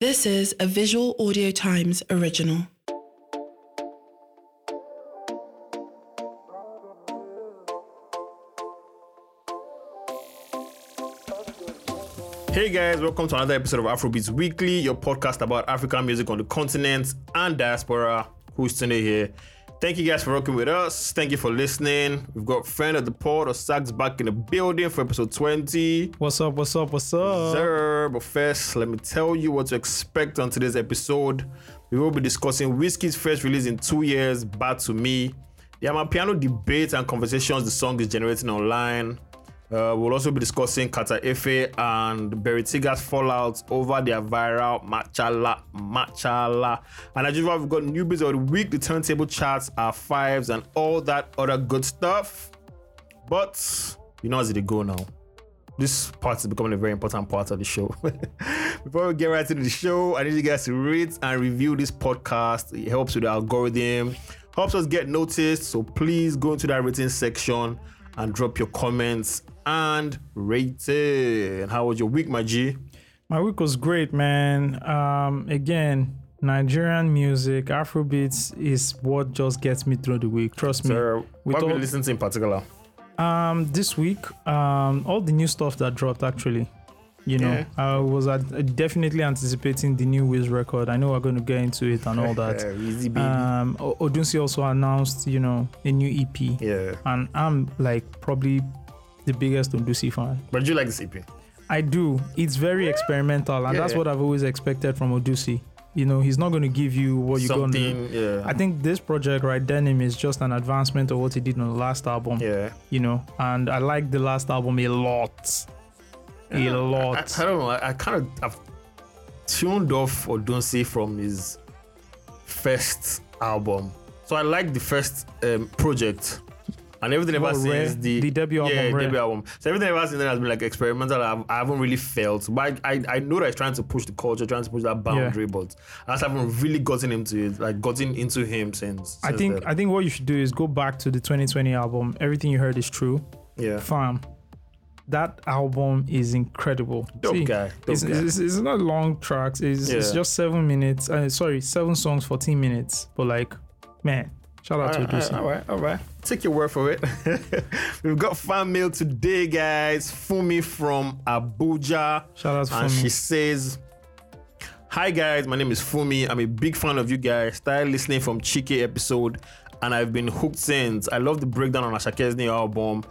This is a Visual Audio Times original. Hey guys, welcome to another episode of Afrobeats Weekly, your podcast about African music on the continent and diaspora. Who's today here? Thank you guys for working with us. Thank you for listening. We've got friend of the pod Osagz back in the building for episode 20. What's up? What's up? What's up? Sir, but first, let me tell you what to expect on today's episode. We will be discussing Wizkid's first release in two years, Bad to Me, the Amapiano debate and conversations the song is generating online. Uh, we'll also be discussing Kataife and Beritiga's fallout over their viral Machala Machala. And as usual, we've got newbies of the week, the turntable charts, our fives, and all that other good stuff. But you know as it go now. This part is becoming a very important part of the show. Before we get right into the show, I need you guys to rate and review this podcast. It helps with the algorithm, helps us get noticed. So please go into that rating section and drop your comments and rate it. How was your week, my G? My week was great, man. Um, again, Nigerian music, Afrobeats is what just gets me through the week. Trust me. Sir, what all- listened to in particular? Um, this week, um, all the new stuff that dropped actually. You know, Yeah. I was definitely anticipating the new Wiz record. I know we're going to get into it and all that. Easy baby. Um, Odunsi also announced, you know, a new EP, yeah. and I'm like probably the biggest Odunsi fan. But do you like this EP? I do. It's very experimental, and Yeah, that's yeah. what I've always expected from Odunsi. You know, he's not going to give you what you're going to. Yeah. I think this project, right, Denim, is just an advancement of what he did on the last album. yeah. You know, and I like the last album a lot, a I, lot. I don't know. I, I kind of I've tuned off Odunsi from his first album. So I like the first um, project. And everything ever since the, The debut album, yeah, debut album. So everything ever since then has been like experimental. I've, I haven't really felt, but I, I, I know that he's trying to push the culture, trying to push that boundary. But I just haven't really gotten into it, like gotten into him since. I think then. I think what you should do is go back to the 2020 album. Everything you heard is true. yeah, Fam, that album is incredible. dope See, guy, dope It's, guy. it's, it's not long tracks. It's, it's just seven minutes. Uh, sorry, seven songs, 14 minutes. But like, man, shout out to Alright, Odunsi. all right, all right. Take your word for it. We've got fan mail today, guys. Fumi from Abuja. Shout out to and Fumi. she says, Hi guys, my name is Fumi. I'm a big fan of you guys. Started listening from Chike episode and I've been hooked since. I love the breakdown on Asake's new album.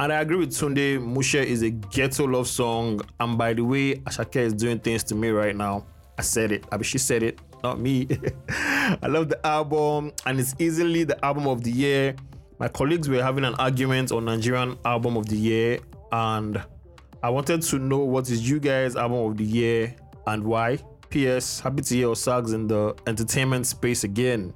And I agree with Tunde, Mushe is a ghetto love song. And by the way, Asake is doing things to me right now. I said it. I mean, she said it, not me. I love the album, and it's easily the album of the year. My colleagues were having an argument on Nigerian album of the year, and I wanted to know what is you guys' album of the year and why. P.S. Happy to hear Osagz in the entertainment space again.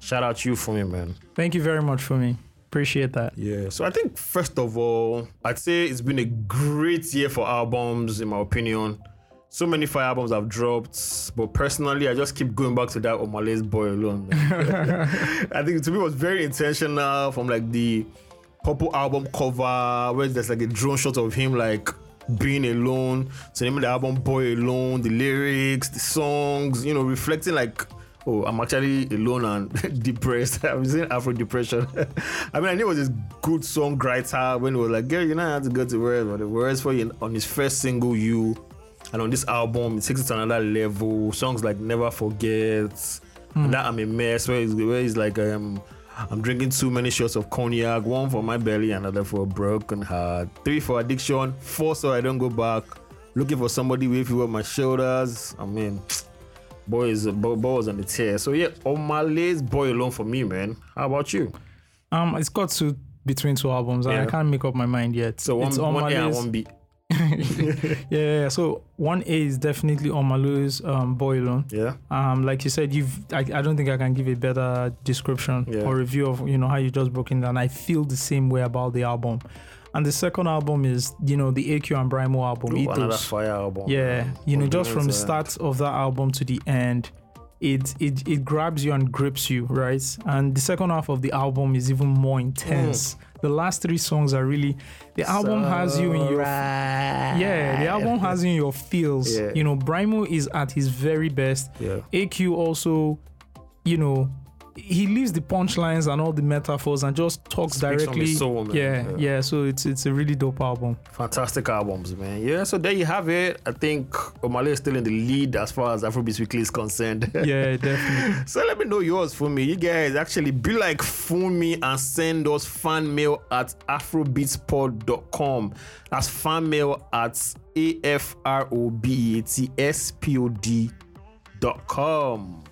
Shout out to you for me, man. Thank you very much for me. Appreciate that. Yeah, so I think first of all, I'd say it's been a great year for albums, in my opinion. So many fire albums have dropped, but personally, I just keep going back to that Omah Lay's Boy Alone. I think to me was very intentional from like the purple album cover, where there's like a drone shot of him like being alone. So name the album Boy Alone, the lyrics, the songs, you know, reflecting like oh, I'm actually alone and depressed. I'm saying Afro depression. I mean, I knew it was this good song songwriter when it was like, girl, you know, I have to go to words, but the words for you on his first single, You, and on this album, it takes it to another level. Songs like Never Forget, and that I'm a mess, where he's, where he's like, um, I'm drinking too many shots of cognac, one for my belly, another for a broken heart, three for addiction, four so I don't go back, looking for somebody with you on my shoulders. I mean, boy is boy, boy was on the tear. So yeah, Omah Lay's boy alone for me, man. How about you? Um, it's got to between two albums, and Yeah. I can't make up my mind yet. So one, it's one A and one B. yeah. So one A is definitely on Omah Lay's um, Boy Alone. Yeah. Um, like you said, you've. I, I don't think I can give a better description Yeah. or review of you know how you just broke it down. I feel the same way about the album. And the second album is you know the AQ and Brimo album. Ooh, another Ethos. fire album. Yeah, man. you know, just from the beginning to end. start of that album to the end, it it it grabs you and grips you, right? And the second half of the album is even more intense. Hmm. The last three songs are really the album has you in your yeah, the album has you in your feels. Yeah. You know, Brimo is at his very best. Yeah. AQ also, you know, he leaves the punchlines and all the metaphors and just talks Speaks directly. soul, man. yeah, Yeah. yeah, So it's it's a really dope album. Fantastic albums, man. Yeah, so there you have it. I think Omah Lay is still in the lead as far as Afrobeats Weekly is concerned. Yeah, definitely. so let me know yours for me. You guys actually be like phone me and send us fan mail at afrobeatspod.com. That's fan mail at a f r o b a t s p o d dot com.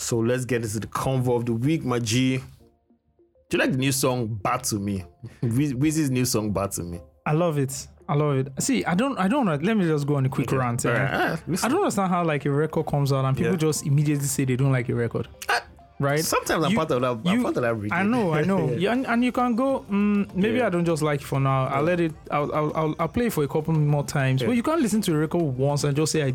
So let's get into the convo of the week, my G. Do you like the new song Bad to Me? Wiz- Wizzy's new song Bad to Me. I love it. I love it. See, I don't, I don't. know. Let me just go on a quick rant. eh? Alright, ah. I don't understand how like a record comes out and people Yeah. just immediately say they don't like a record, Ah, right? Sometimes I'm You- part of that. I'm you- part of that. region. I know, I know. yeah, and, and you can go. Mm, maybe Yeah. I don't just like it for now. I'll let it. I'll, I'll, I'll, I'll play it for a couple more times. Yeah. But you can't listen to the record once and just say I,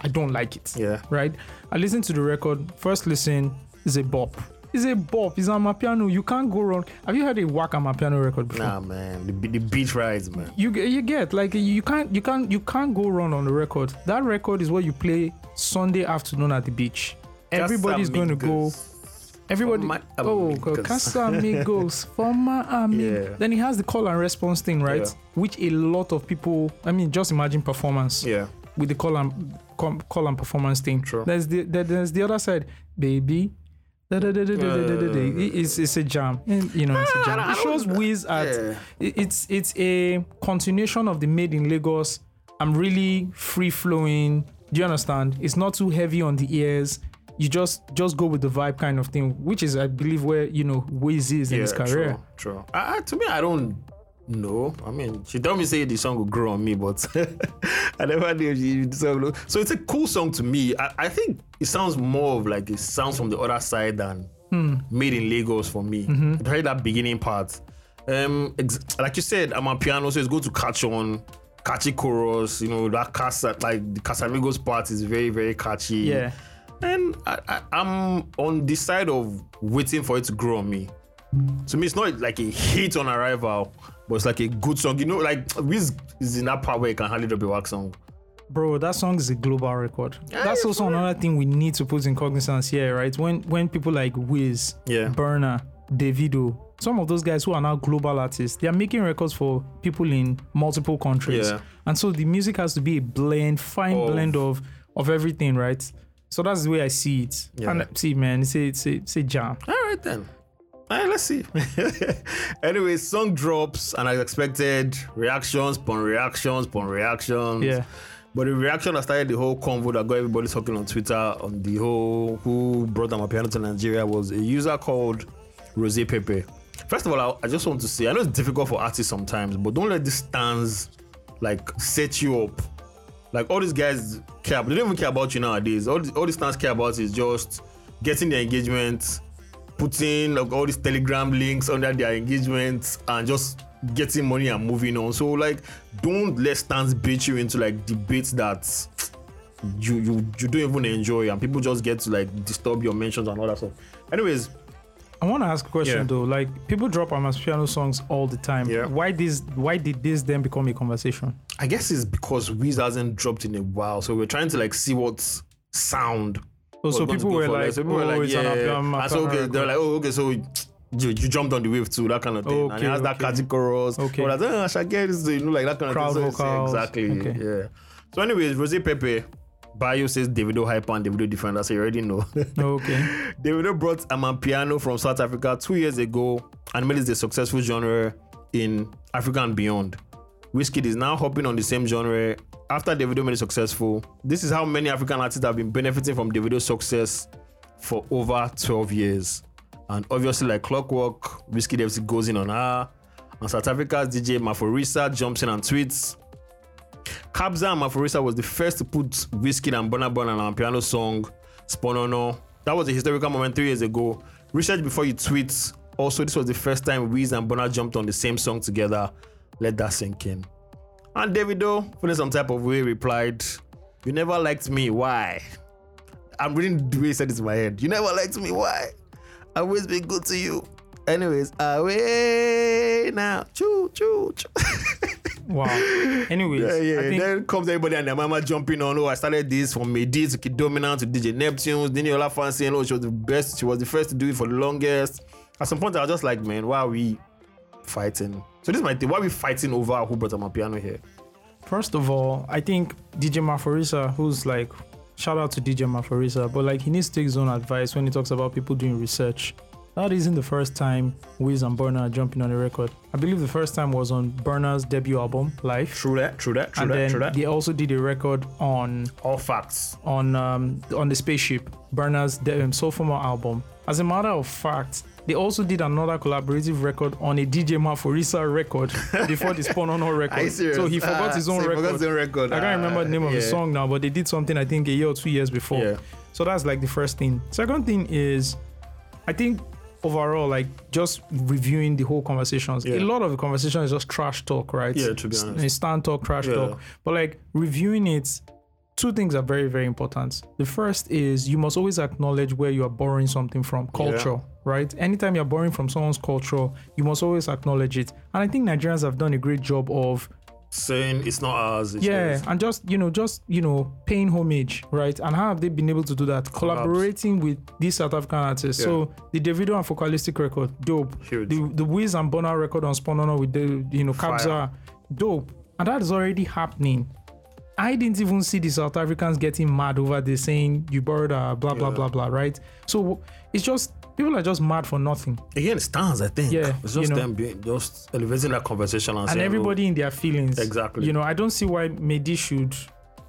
I don't like it. Yeah. Right. I listened to the record. First listen is a bop. It's a bop. It's Amapiano. You can't go wrong. Have you heard a whack Amapiano record before? Nah, man. The, the beat rides, man. you you get like you can't you can't you can't go wrong on the record. That record is what you play Sunday afternoon at the beach everybody's going to go. Everybody, oh, Casamigos, former amigo. Yeah. Then he has the call and response thing, right? Yeah. Which a lot of people, I mean, just imagine performance. Yeah. With the call and call and performance thing. True. There's the there's the other side, baby. Da, da, da, uh, it's, it's a jam, eh, you know. It's a ah, jam. It shows Wiz at yeah. it's it's a continuation of the Made in Lagos. I'm really free flowing. Do you understand? It's not too heavy on the ears you just just go with the vibe kind of thing, which is I believe where you know Wiz is in his career. True. true. I, to me, I don't know. I mean, she told me say the song will grow on me, but I never knew she the song. will- So it's a cool song to me. I, I think it sounds more of like it sounds from the other side than Hmm. made in Lagos for me. Mm-hmm. That beginning part. Um, ex- like you said, Amapiano, so it's good to catch on. Catchy chorus, you know that casa like the Casamigos part is very very catchy. Yeah. And I, I'm on the side of waiting for it to grow on me. To me, it's not like a hit on arrival, but it's like a good song. You know, like Wiz is in that part where you can hardly drop a wax song. Bro, that song is a global record. That's also for another thing we need to put in cognizance here, right? When when people like Wiz, Yeah. Burna, Davido, some of those guys who are now global artists, they are making records for people in multiple countries. Yeah. And so the music has to be a blend, fine Of- blend of of everything, right? So that's the way I see it. Yeah. And see, man, it's a it's a, jam. All right then. All right, let's see. anyway, song drops, and as expected, reactions, upon reactions, upon reactions. Yeah. But the reaction that started the whole convo that got everybody talking on Twitter on the whole who brought Amapiano to Nigeria was a user called Rose Pepe. First of all, I, I just want to say I know it's difficult for artists sometimes, but don't let this stance like set you up. Like all these guys care, they don't even care about you nowadays. All, these- all these stans care about is just getting their engagement, putting like all these telegram links under their engagements, and just getting money and moving on. So like, don't let stans bait you into like debates that you you you don't even enjoy, and people just get to like disturb your mentions and all that stuff. Anyways, I want to ask a question Yeah. though. Like people drop Amapiano songs all the time. Yeah. Why this? Why did this then become a conversation? I guess it's because Wiz hasn't dropped in a while, so we're trying to like see what sound. Oh, so was going to people were like, so people were oh, like, it's yeah. an and ah, so okay, they're like, oh, okay, so you, you jumped on the wave too, that kind of thing. and Okay, it has that okay. catchy chorus. Okay. Or like, ah, oh, I shall get this, you know, like that kind of thing. So vocals. Exactly. Okay. Yeah. So, anyways, Rose Pepe. Bio says Davido hyper and Davido different. That's you already know. okay. Davido brought Amapiano from South Africa two years ago and made it a successful genre in Africa and beyond. Wizkid is now hopping on the same genre after Davido made it successful. This is how many African artists have been benefiting from Davido's success for over 12 years. And obviously, like clockwork, Wizkid FC goes in on her. And South Africa's DJ Maphorisa jumps in and tweets. Kabza and Maphorisa was the first to put Wizkid and Burna Boy on a piano song, Sponono. That was a historical moment three years ago. Research before you tweet. Also, this was the first time Wiz and Burna jumped on the same song together. Let that sink in. And Davido, feeling some type of way, replied, You never liked me. Why? I'm reading the way he said it in my head. You never liked me. Why? I've always been good to you. Anyways, away now. Choo choo choo. Wow. Anyways, yeah, yeah. I think then comes everybody and their mama jumping on. Oh, I started this from Medi to Kiddominant to DJ Neptunes. Then you all fancy. Oh, she was the best. She was the first to do it for the longest. At some point, I was just like, man, why are we fighting? So this is my thing. Why are we fighting over who brought up my piano here? First of all, I think DJ Maphorisa, who's like, shout out to DJ Maphorisa, but like he needs to take his own advice when he talks about people doing research. That isn't the first time Wiz and Burna are jumping on a record. I believe the first time was on Burna's debut album, Life. True that. True that. True and that. then True that. they also did a record on All facts. on um, on the spaceship, Burna's de- um, sophomore album. As a matter of fact, they also did another collaborative record on a DJ Maphorisa record before the Sponono record. Are you? So he forgot Ah, his own so he record. forgot his own record. I can't remember the name of the Ah, song now, but they did something I think a year or two years before. Yeah. So that's like the first thing. Second thing is, I think overall, like just reviewing the whole conversations. Yeah. A lot of the conversation is just trash talk, right? Yeah, to be honest. Stand talk, trash Yeah. talk. But like reviewing it, two things are very, very important. The first is you must always acknowledge where you are borrowing something from, culture, right? Anytime you're borrowing from someone's culture, you must always acknowledge it. And I think Nigerians have done a great job of Saying it's not ours. It's yeah, and just you know, just you know, paying homage, right? And how have they been able to do that? Collaborating with these South African artists. So the Davido and Focalistic record, dope. Huge. The the Wiz and Burna record on Sponono with the you know Kabza, dope. And that is already happening. I didn't even see the South Africans getting mad over this saying you borrowed a blah blah Yeah. blah blah, right? So it's just people are just mad for nothing. Again, it stands, I think. Yeah, It's you just know. them being, just elevating that conversation and, and saying, oh, everybody in their feelings. Exactly. You know, I don't see why Mehdi should.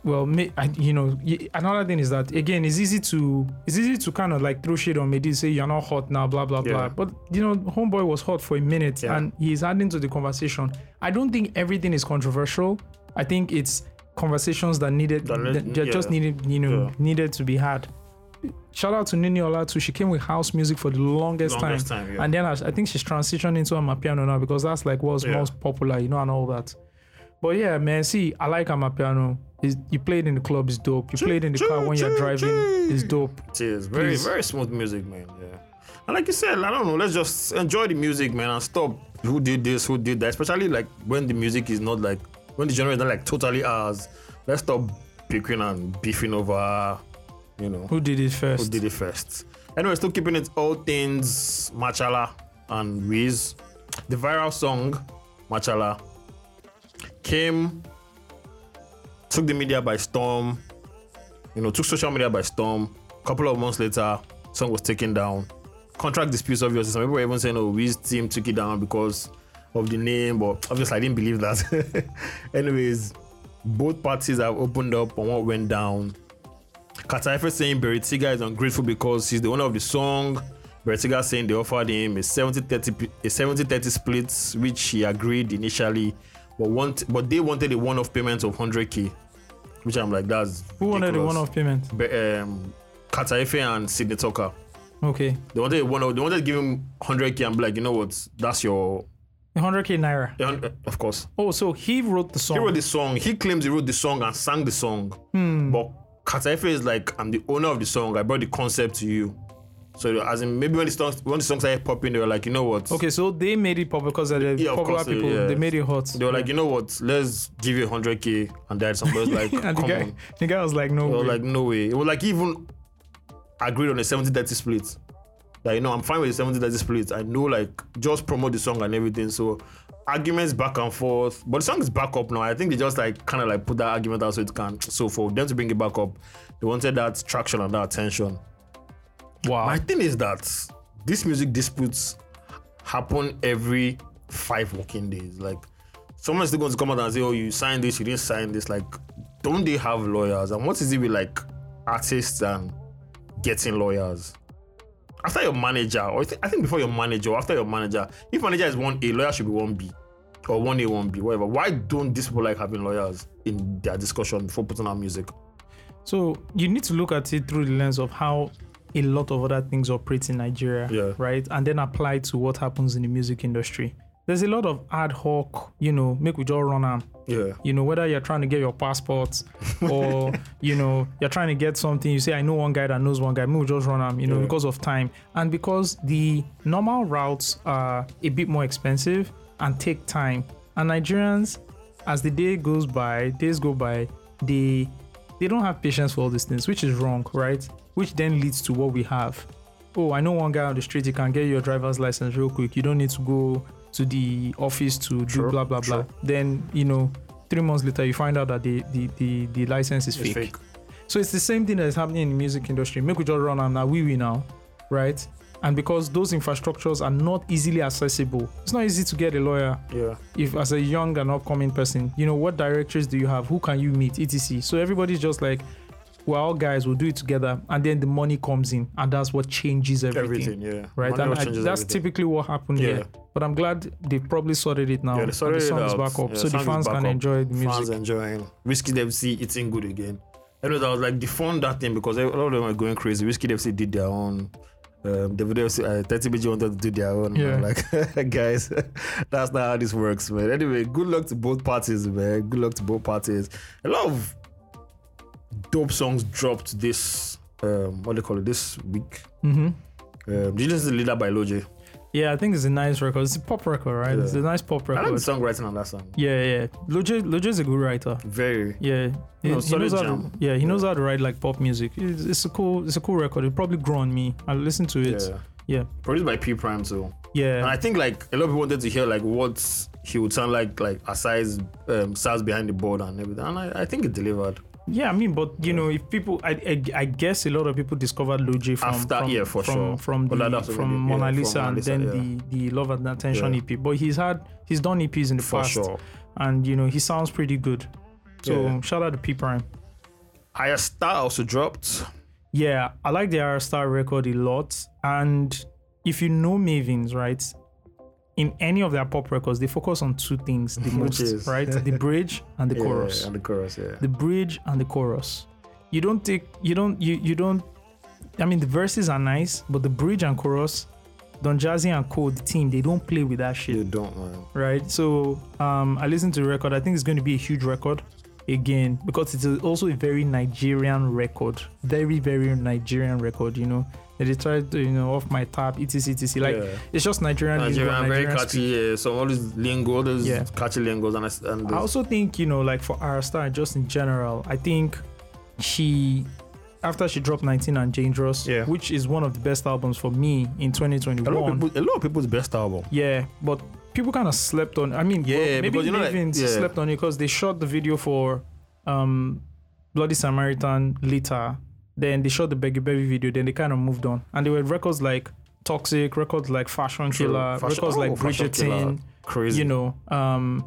Well, may, I, you know, another thing is that again, it's easy to it's easy to kind of like throw shade on Mehdi, say you're not hot now, blah blah blah. Yeah. But you know, homeboy was hot for a minute, Yeah. and he's adding to the conversation. I don't think everything is controversial. I think it's conversations that needed That that, that just needed you know Yeah. needed to be had. Shout out to Nini too. She came with house music for the longest, Longest time, time, yeah. and then I, I think she's transitioned into a piano now because that's like what's Yeah. most popular, you know, and all that. But yeah, man, see, I like Amapiano. Is you play it in the club it's dope. You play it in the car when you're driving it's dope. It is very, Please. very smooth music, man. Yeah. And like you said, I don't know, let's just enjoy the music, man, and stop who did this, who did that. Especially like when the music is not like when the genre is not like totally ours. Let's stop bickering and beefing over, you know, Who did it first? who did it first. Anyway, still keeping it all things Machala and Wiz. The viral song, Machala, came, took the media by storm, you know, took social media by storm. A couple of months later, song was taken down. Contract disputes, obviously. Some people were even saying, oh, Wiz team took it down because of the name, but obviously I didn't believe that. Anyways, both parties have opened up on what went down. Kataife saying Beritiga is ungrateful because he's the owner of the song. Beritiga saying they offered him a 70-30 a 70-30 split, which he agreed initially, but want but they wanted a one-off payment of 100k, which I'm like that's Who wanted the ridiculous. one-off payment? Be- um, Kataife and Sydney Talker. Okay, They wanted one. They wanted to give him 100k and be like, you know what? That's your 100k naira. yeah, of course. Oh, so he wrote the song. He wrote the song. He claims he wrote the song and sang the song. Hmm. But Kataife is like, I'm the owner of the song. I brought the concept to you. So as in maybe when the song when the song started popping, they were like, you know what? Okay, so they made it pop because of the Yeah, popular course, people. yeah. They made it hot. They were like, you know what? Let's give you 100k. And then somebody's like, and the guy, on. the guy was like, no. They were way. like, no way. It was like even agreed on a 70-30 split. That you know, I'm fine with the 70-30 split. I know like just promote the song and everything. So arguments back and forth. But the song is back up now. I think they just like kind of like put that argument out so it can so for them to bring it back up, they wanted that traction and that attention. wow. My thing is that these music disputes happen every five working days. Like someone's still going to come out and say, "Oh, you signed this, you didn't sign this." Like, don't they have lawyers? And what is it with like artists and getting lawyers? After your manager, or I think before your manager, or after your manager, if manager is one A, lawyer should be one B, or one A, one B, whatever. Why don't these people like having lawyers in their discussion before putting out music? So you need to look at it through the lens of how a lot of other things operate in Nigeria, Yeah. right? And then apply to what happens in the music industry. There's a lot of ad hoc, you know, make we just run am. Yeah. You know, whether you're trying to get your passport or, you know, you're trying to get something, you say, I know one guy that knows one guy, maybe we just run am, you know, Yeah. because of time. And because the normal routes are a bit more expensive and take time. And Nigerians, as the day goes by, days go by, they they don't have patience for all these things, which is wrong, right? Which then leads to what we have. Oh, I know one guy on the street, he can get your driver's license real quick. You don't need to go to the office to do True, blah blah blah. true. Then, you know, three months later you find out that the the, the, the license is fake. fake. So it's the same thing that is happening in the music industry. Make we just run and now, we we now, right? And because those infrastructures are not easily accessible, it's not easy to get a lawyer Yeah. if as a young and upcoming person, you know, what directories do you have? Who can you meet? etc. So everybody's just like, we're all guys, we'll do it together, and then the money comes in, and that's what changes everything. Everything. Yeah. Right, Money and I, that's everything. typically what happened Yeah. here. But I'm glad they probably sorted it now. Yeah, they sorted the it song is out. back up, Yeah, so the fans can up. enjoy the music. Fans enjoying. Wizkid FC eating good again. I know that was like the fun that thing because a lot of them are going crazy. Wizkid FC did their own. Um, David FC, uh, 30 BG wanted to do their own. Yeah. I'm like, guys, that's not how this works, man. Anyway, good luck to both parties, man. Good luck to both parties. A lot of dope songs dropped this, um, what do they call it, this week. hmm Um, did you listen to Leader by Lojay? Yeah, I think it's a nice record. It's a pop record, right? Yeah. It's a nice pop record. I like the songwriting on that song. Yeah, yeah. Lojay, Lojay is a good writer. Very. Yeah, he, No, he knows how to, yeah, he knows how to write like pop music. It's, it's a cool, it's a cool record. It probably grew on me. I listened to it. Yeah. Yeah, Produced by P Prime too. yeah, And I think like a lot of people wanted to hear like what he would sound like like aside um Sarz behind the board and everything. And I, I think it delivered. Yeah. I mean, but you know, if people, I, I, I guess a lot of people discovered Lojay from After- from, yeah, for from, sure. from the that's from yeah, Mona from Lisa and Lisa, then yeah. the the Love and Attention Yeah. EP. But he's had he's done EPs in the For past, sure. and you know he sounds pretty good. So Yeah. shout out to P Prime. Ayra Starr also dropped. Yeah, I like the Ayra Starr record a lot. And if you know Mavins, right, in any of their pop records, they focus on two things the most, is- right? The bridge and the Yeah, chorus. And the chorus, yeah. The bridge and the chorus. You don't take, you don't, you, you don't, I mean, the verses are nice, but the bridge and chorus, Don Jazzy and Co, the team, they don't play with that shit They don't man. right? So um, I listened to the record. I think it's going to be a huge record again because it's also a very Nigerian record, very very Nigerian record. You know, they tried to you know off my tap, etc etc. Like Yeah. it's just Nigerian. lingo, Nigerian, very Nigerian catchy. speak. Yeah. So all these lingo, all those Yeah. catchy lingos, and I, and I also think you know like for star, just in general, I think she. After she dropped 19 and Dangerous, Yeah. which is one of the best albums for me in 2021. a lot of people, a lot of people's best album. Yeah, but people kind of slept on. I mean, Yeah, well, maybe because you know, like, yeah. slept on it because they shot the video for um, Bloody Samaritan later. Then they shot the Beggy Baby video. Then they kind of moved on, and there were records like Toxic, records like Fashion Killer, Fashion- records like oh, Killer. Bridgerton. Crazy. You know, um,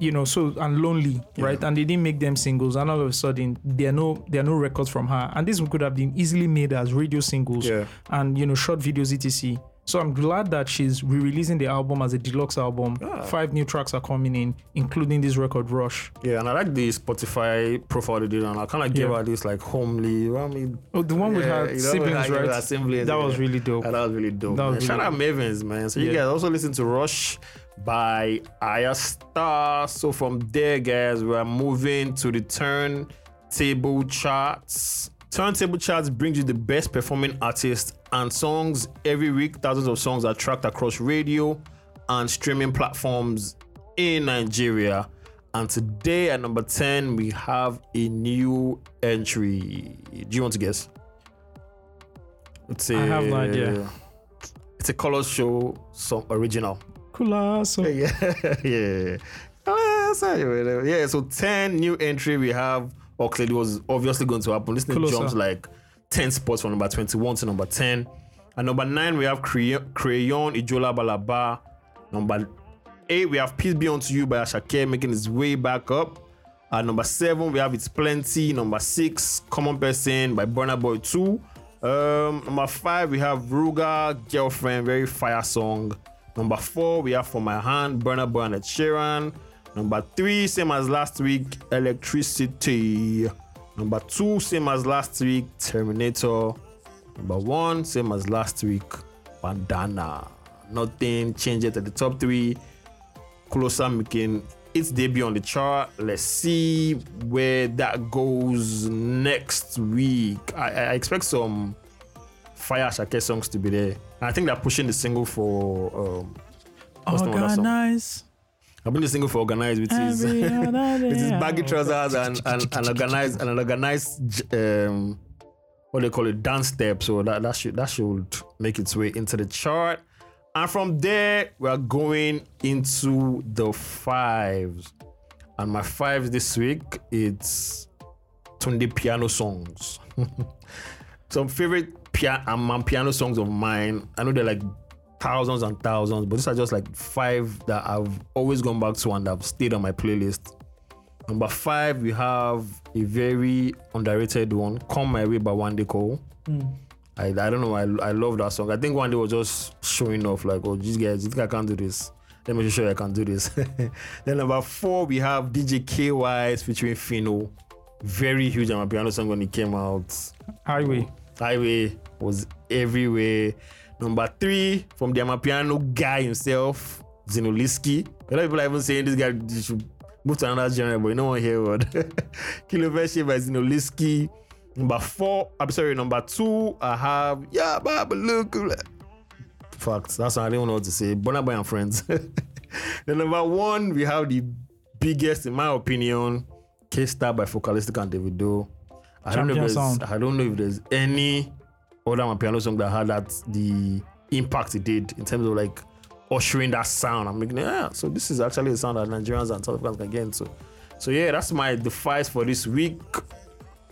you know, so and Lonely, Yeah. right? And they didn't make them singles, and all of a sudden there are no there are no records from her, and this could have been easily made as radio singles Yeah. and you know short videos etc so i'm glad that she's re-releasing the album as a deluxe album Ah. five new tracks are coming in including this record rush Yeah, and I like the Spotify profile they did, and I kind of gave Yeah. her this like homely. I mean, oh the one with yeah, her you know, siblings right her siblings, that was really dope that was really dope. Was man. Shout really out Mavins, man. So you Yeah. guys also listen to Rush by Ayra Starr. So from there, guys, we're moving to the turntable charts. Turntable charts brings you the best performing artists and songs every week. Thousands of songs are tracked across radio and streaming platforms in Nigeria. And today at number 10, we have a new entry. Do you want to guess? It's a, I have no idea. It's a Colors Show song original. Cool, so Yeah, yeah. Yeah, so 10 new entry we have. Oxlade was obviously going to happen. This thing jumps like 10 spots from number 21 to number 10. At number 9, we have Cray- Crayon Ijola Balaba. Number 8, we have Peace Be Unto You by Asake making his way back up. At number 7, we have It's Plenty. Number 6, Common Person by Burna Boy 2. Um, number 5, we have Ruga Girlfriend, very fire song. Number 4, we have For My Hand, Burna Boy and Ed Sheeran. Number 3, same as last week, Electricity. Number 2, same as last week, Terminator. Number 1, same as last week, Bandana. Nothing changed at the top 3. Closer making its debut on the chart. Let's see where that goes next week. I, I expect some fire Shake songs to be there. I think they're pushing the single for um, what's the that song? Organize. I've been single for organized with his Every other with his baggy trousers and and, and organized and an organized um what do they call it dance step. So that that should that should make its way into the chart. And from there, we are going into the fives. And my fives this week, it's Tunde piano songs. Some favorite piano um, piano songs of mine. I know they're like thousands and thousands, but these are just like five that I've always gone back to and have stayed on my playlist. Number five, we have a very underrated one, "Come My Way" by Wande Coal. Hmm. I, I don't know. I, I love that song. I think one day was just showing off, like, oh, these guys, you think I can't do this? Let me just show you I can do this. then number four, we have DJ Kaywise featuring Phyno. Very huge Amapiano song when it came out. Highway. Highway was everywhere. Number three, from the Amapiano guy himself, Zinoleesky. A lot of people are even saying this guy should move to another genre, but you know what here word. Kilofeshe by Zinoleesky. Number four, I'm sorry, number two, I have Yeah Baba Look. Facts. That's what I didn't know what to say. Burna Boy and Friends. then number one, we have the biggest, in my opinion, Ke Star by Focalistic and Davido. I don't know if there's sound. I don't know if there's any other Amapiano song that had that the impact it did in terms of like ushering that sound. I'm like, yeah, so this is actually a sound that Nigerians and South Africans can get into. So yeah, that's my device for this week.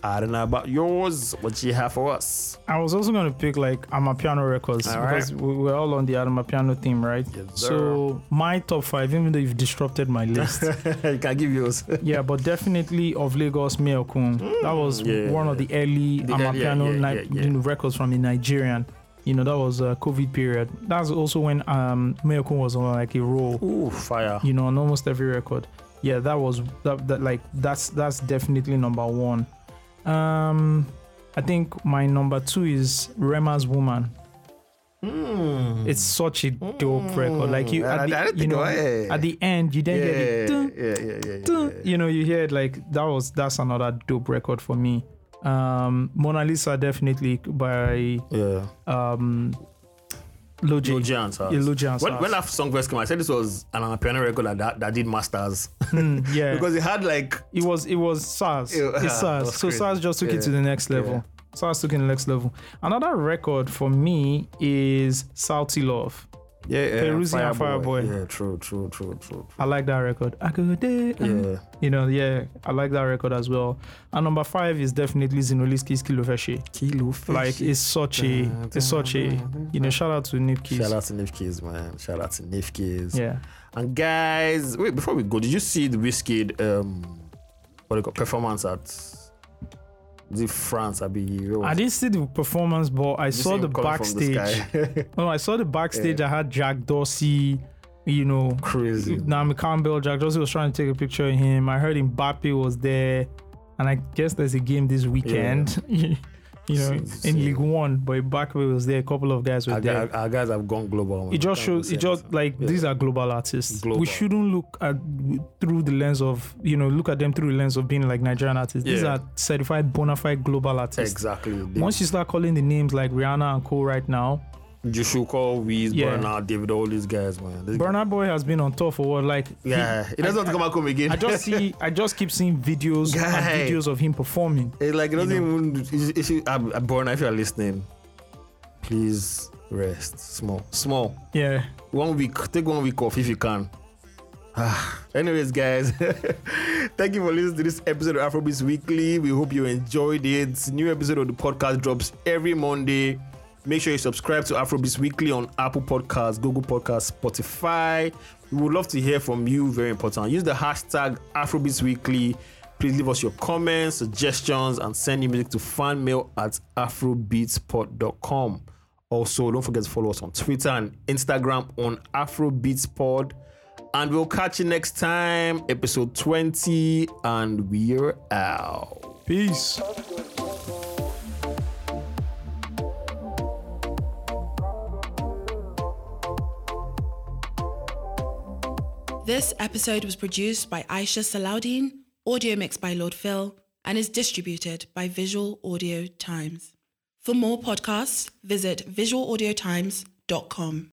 I don't know about yours. What you have for us? I was also going to pick like Amapiano records All because we- we're all on the Amapiano theme, right? Yes, so my top five, even though you've disrupted my list, you can give yours. yeah, but definitely of Lagos Mayorkun. that was yeah, one of the early The yeah, Amapiano yeah, Ni- yeah, yeah. you know, records from the Nigerian. You know, that was a COVID period. That's also when um Mayorkun was on like a roll. Ooh, fire. you know, on almost every record. Yeah, that was that, that like that's that's definitely number one. Um I think my number two is Rema's Woman. Mm. It's such a dope record. Like you, at the, didn't you know, at the end, you then yeah, get it. yeah, yeah, yeah, yeah, yeah. You know, you hear it like that was that's another dope record for me. Um, Mona Lisa definitely by Yeah. um, Lil Jon Sarz. Yeah, When, Sarz. when that song first came, out, I said this was an piano record that, that, that did masters Mm, yeah, because it had like it was it was Sarz. Ew, It's Sarz. So crazy. Sarz just took Yeah, it to the next level. Sarz took it to the next level. Another record for me is Salty Love. Yeah, yeah Peruzzi and Fireboy. Fireboy. Yeah, true, true, true, true. I like that record. I go there. Yeah, You know, yeah, I like that record as well. And number five is definitely Zinoleesky's Kilo Veshe. Kilo Like it's such a, it's such a, you know, shout out to Niphkeys. Shout out to Niphkeys, man. Shout out to Niphkeys. Yeah. And guys, wait, before we go, did you see the Wizkid um what do you call performance at the France? I be I didn't see the performance, but I saw the him coming from the backstage. sky? No, I saw the backstage. I had Jack Dorsey, you know, Crazy. Naomi Campbell. Jack Dorsey was trying to take a picture of him. I heard Mbappe was there, and I guess there's a game this weekend. you know, See- in. League One, but Mbappe was there. A couple of guys were Our, there. guy- our guys have gone global. it just shows. It just like Yeah. these are global artists. Global. We shouldn't look at through the lens of you know look at them through the lens of being like Nigerian artists. These are certified bona fide global artists. exactly. Once you start calling the names like Rihanna and Co right now, Jushuko, Wiz, Yeah. Burna, David, all these guys, man. This Burna Boy has been on tour for what like Yeah, he doesn't want to come back home again. I just see, I just keep seeing videos Guy. and videos of him performing. It's like it doesn't you even. If, if you, uh, uh, Burna, if you are listening, please rest. Small, small. Yeah, One week, take one week off if you can. Ah, Anyways, guys, thank you for listening to this episode of Afrobeats Weekly. We hope you enjoyed it. New episode of the podcast drops every Monday. Make sure you subscribe to Afrobeats Weekly on Apple Podcasts, Google Podcasts, Spotify. We would love to hear from you. Very important. Use the hashtag Afrobeats Weekly. Please leave us your comments, suggestions, and send your music to fanmail at afrobeatspod.com. Also, don't forget to follow us on Twitter and Instagram on AfroBeatsPod. And we'll catch you next time, episode 20, and we're out. peace. This episode was produced by Aisha Salaudin, audio mixed by Lord Phil, and is distributed by Visual Audio Times. For more podcasts, visit visualaudiotimes.com.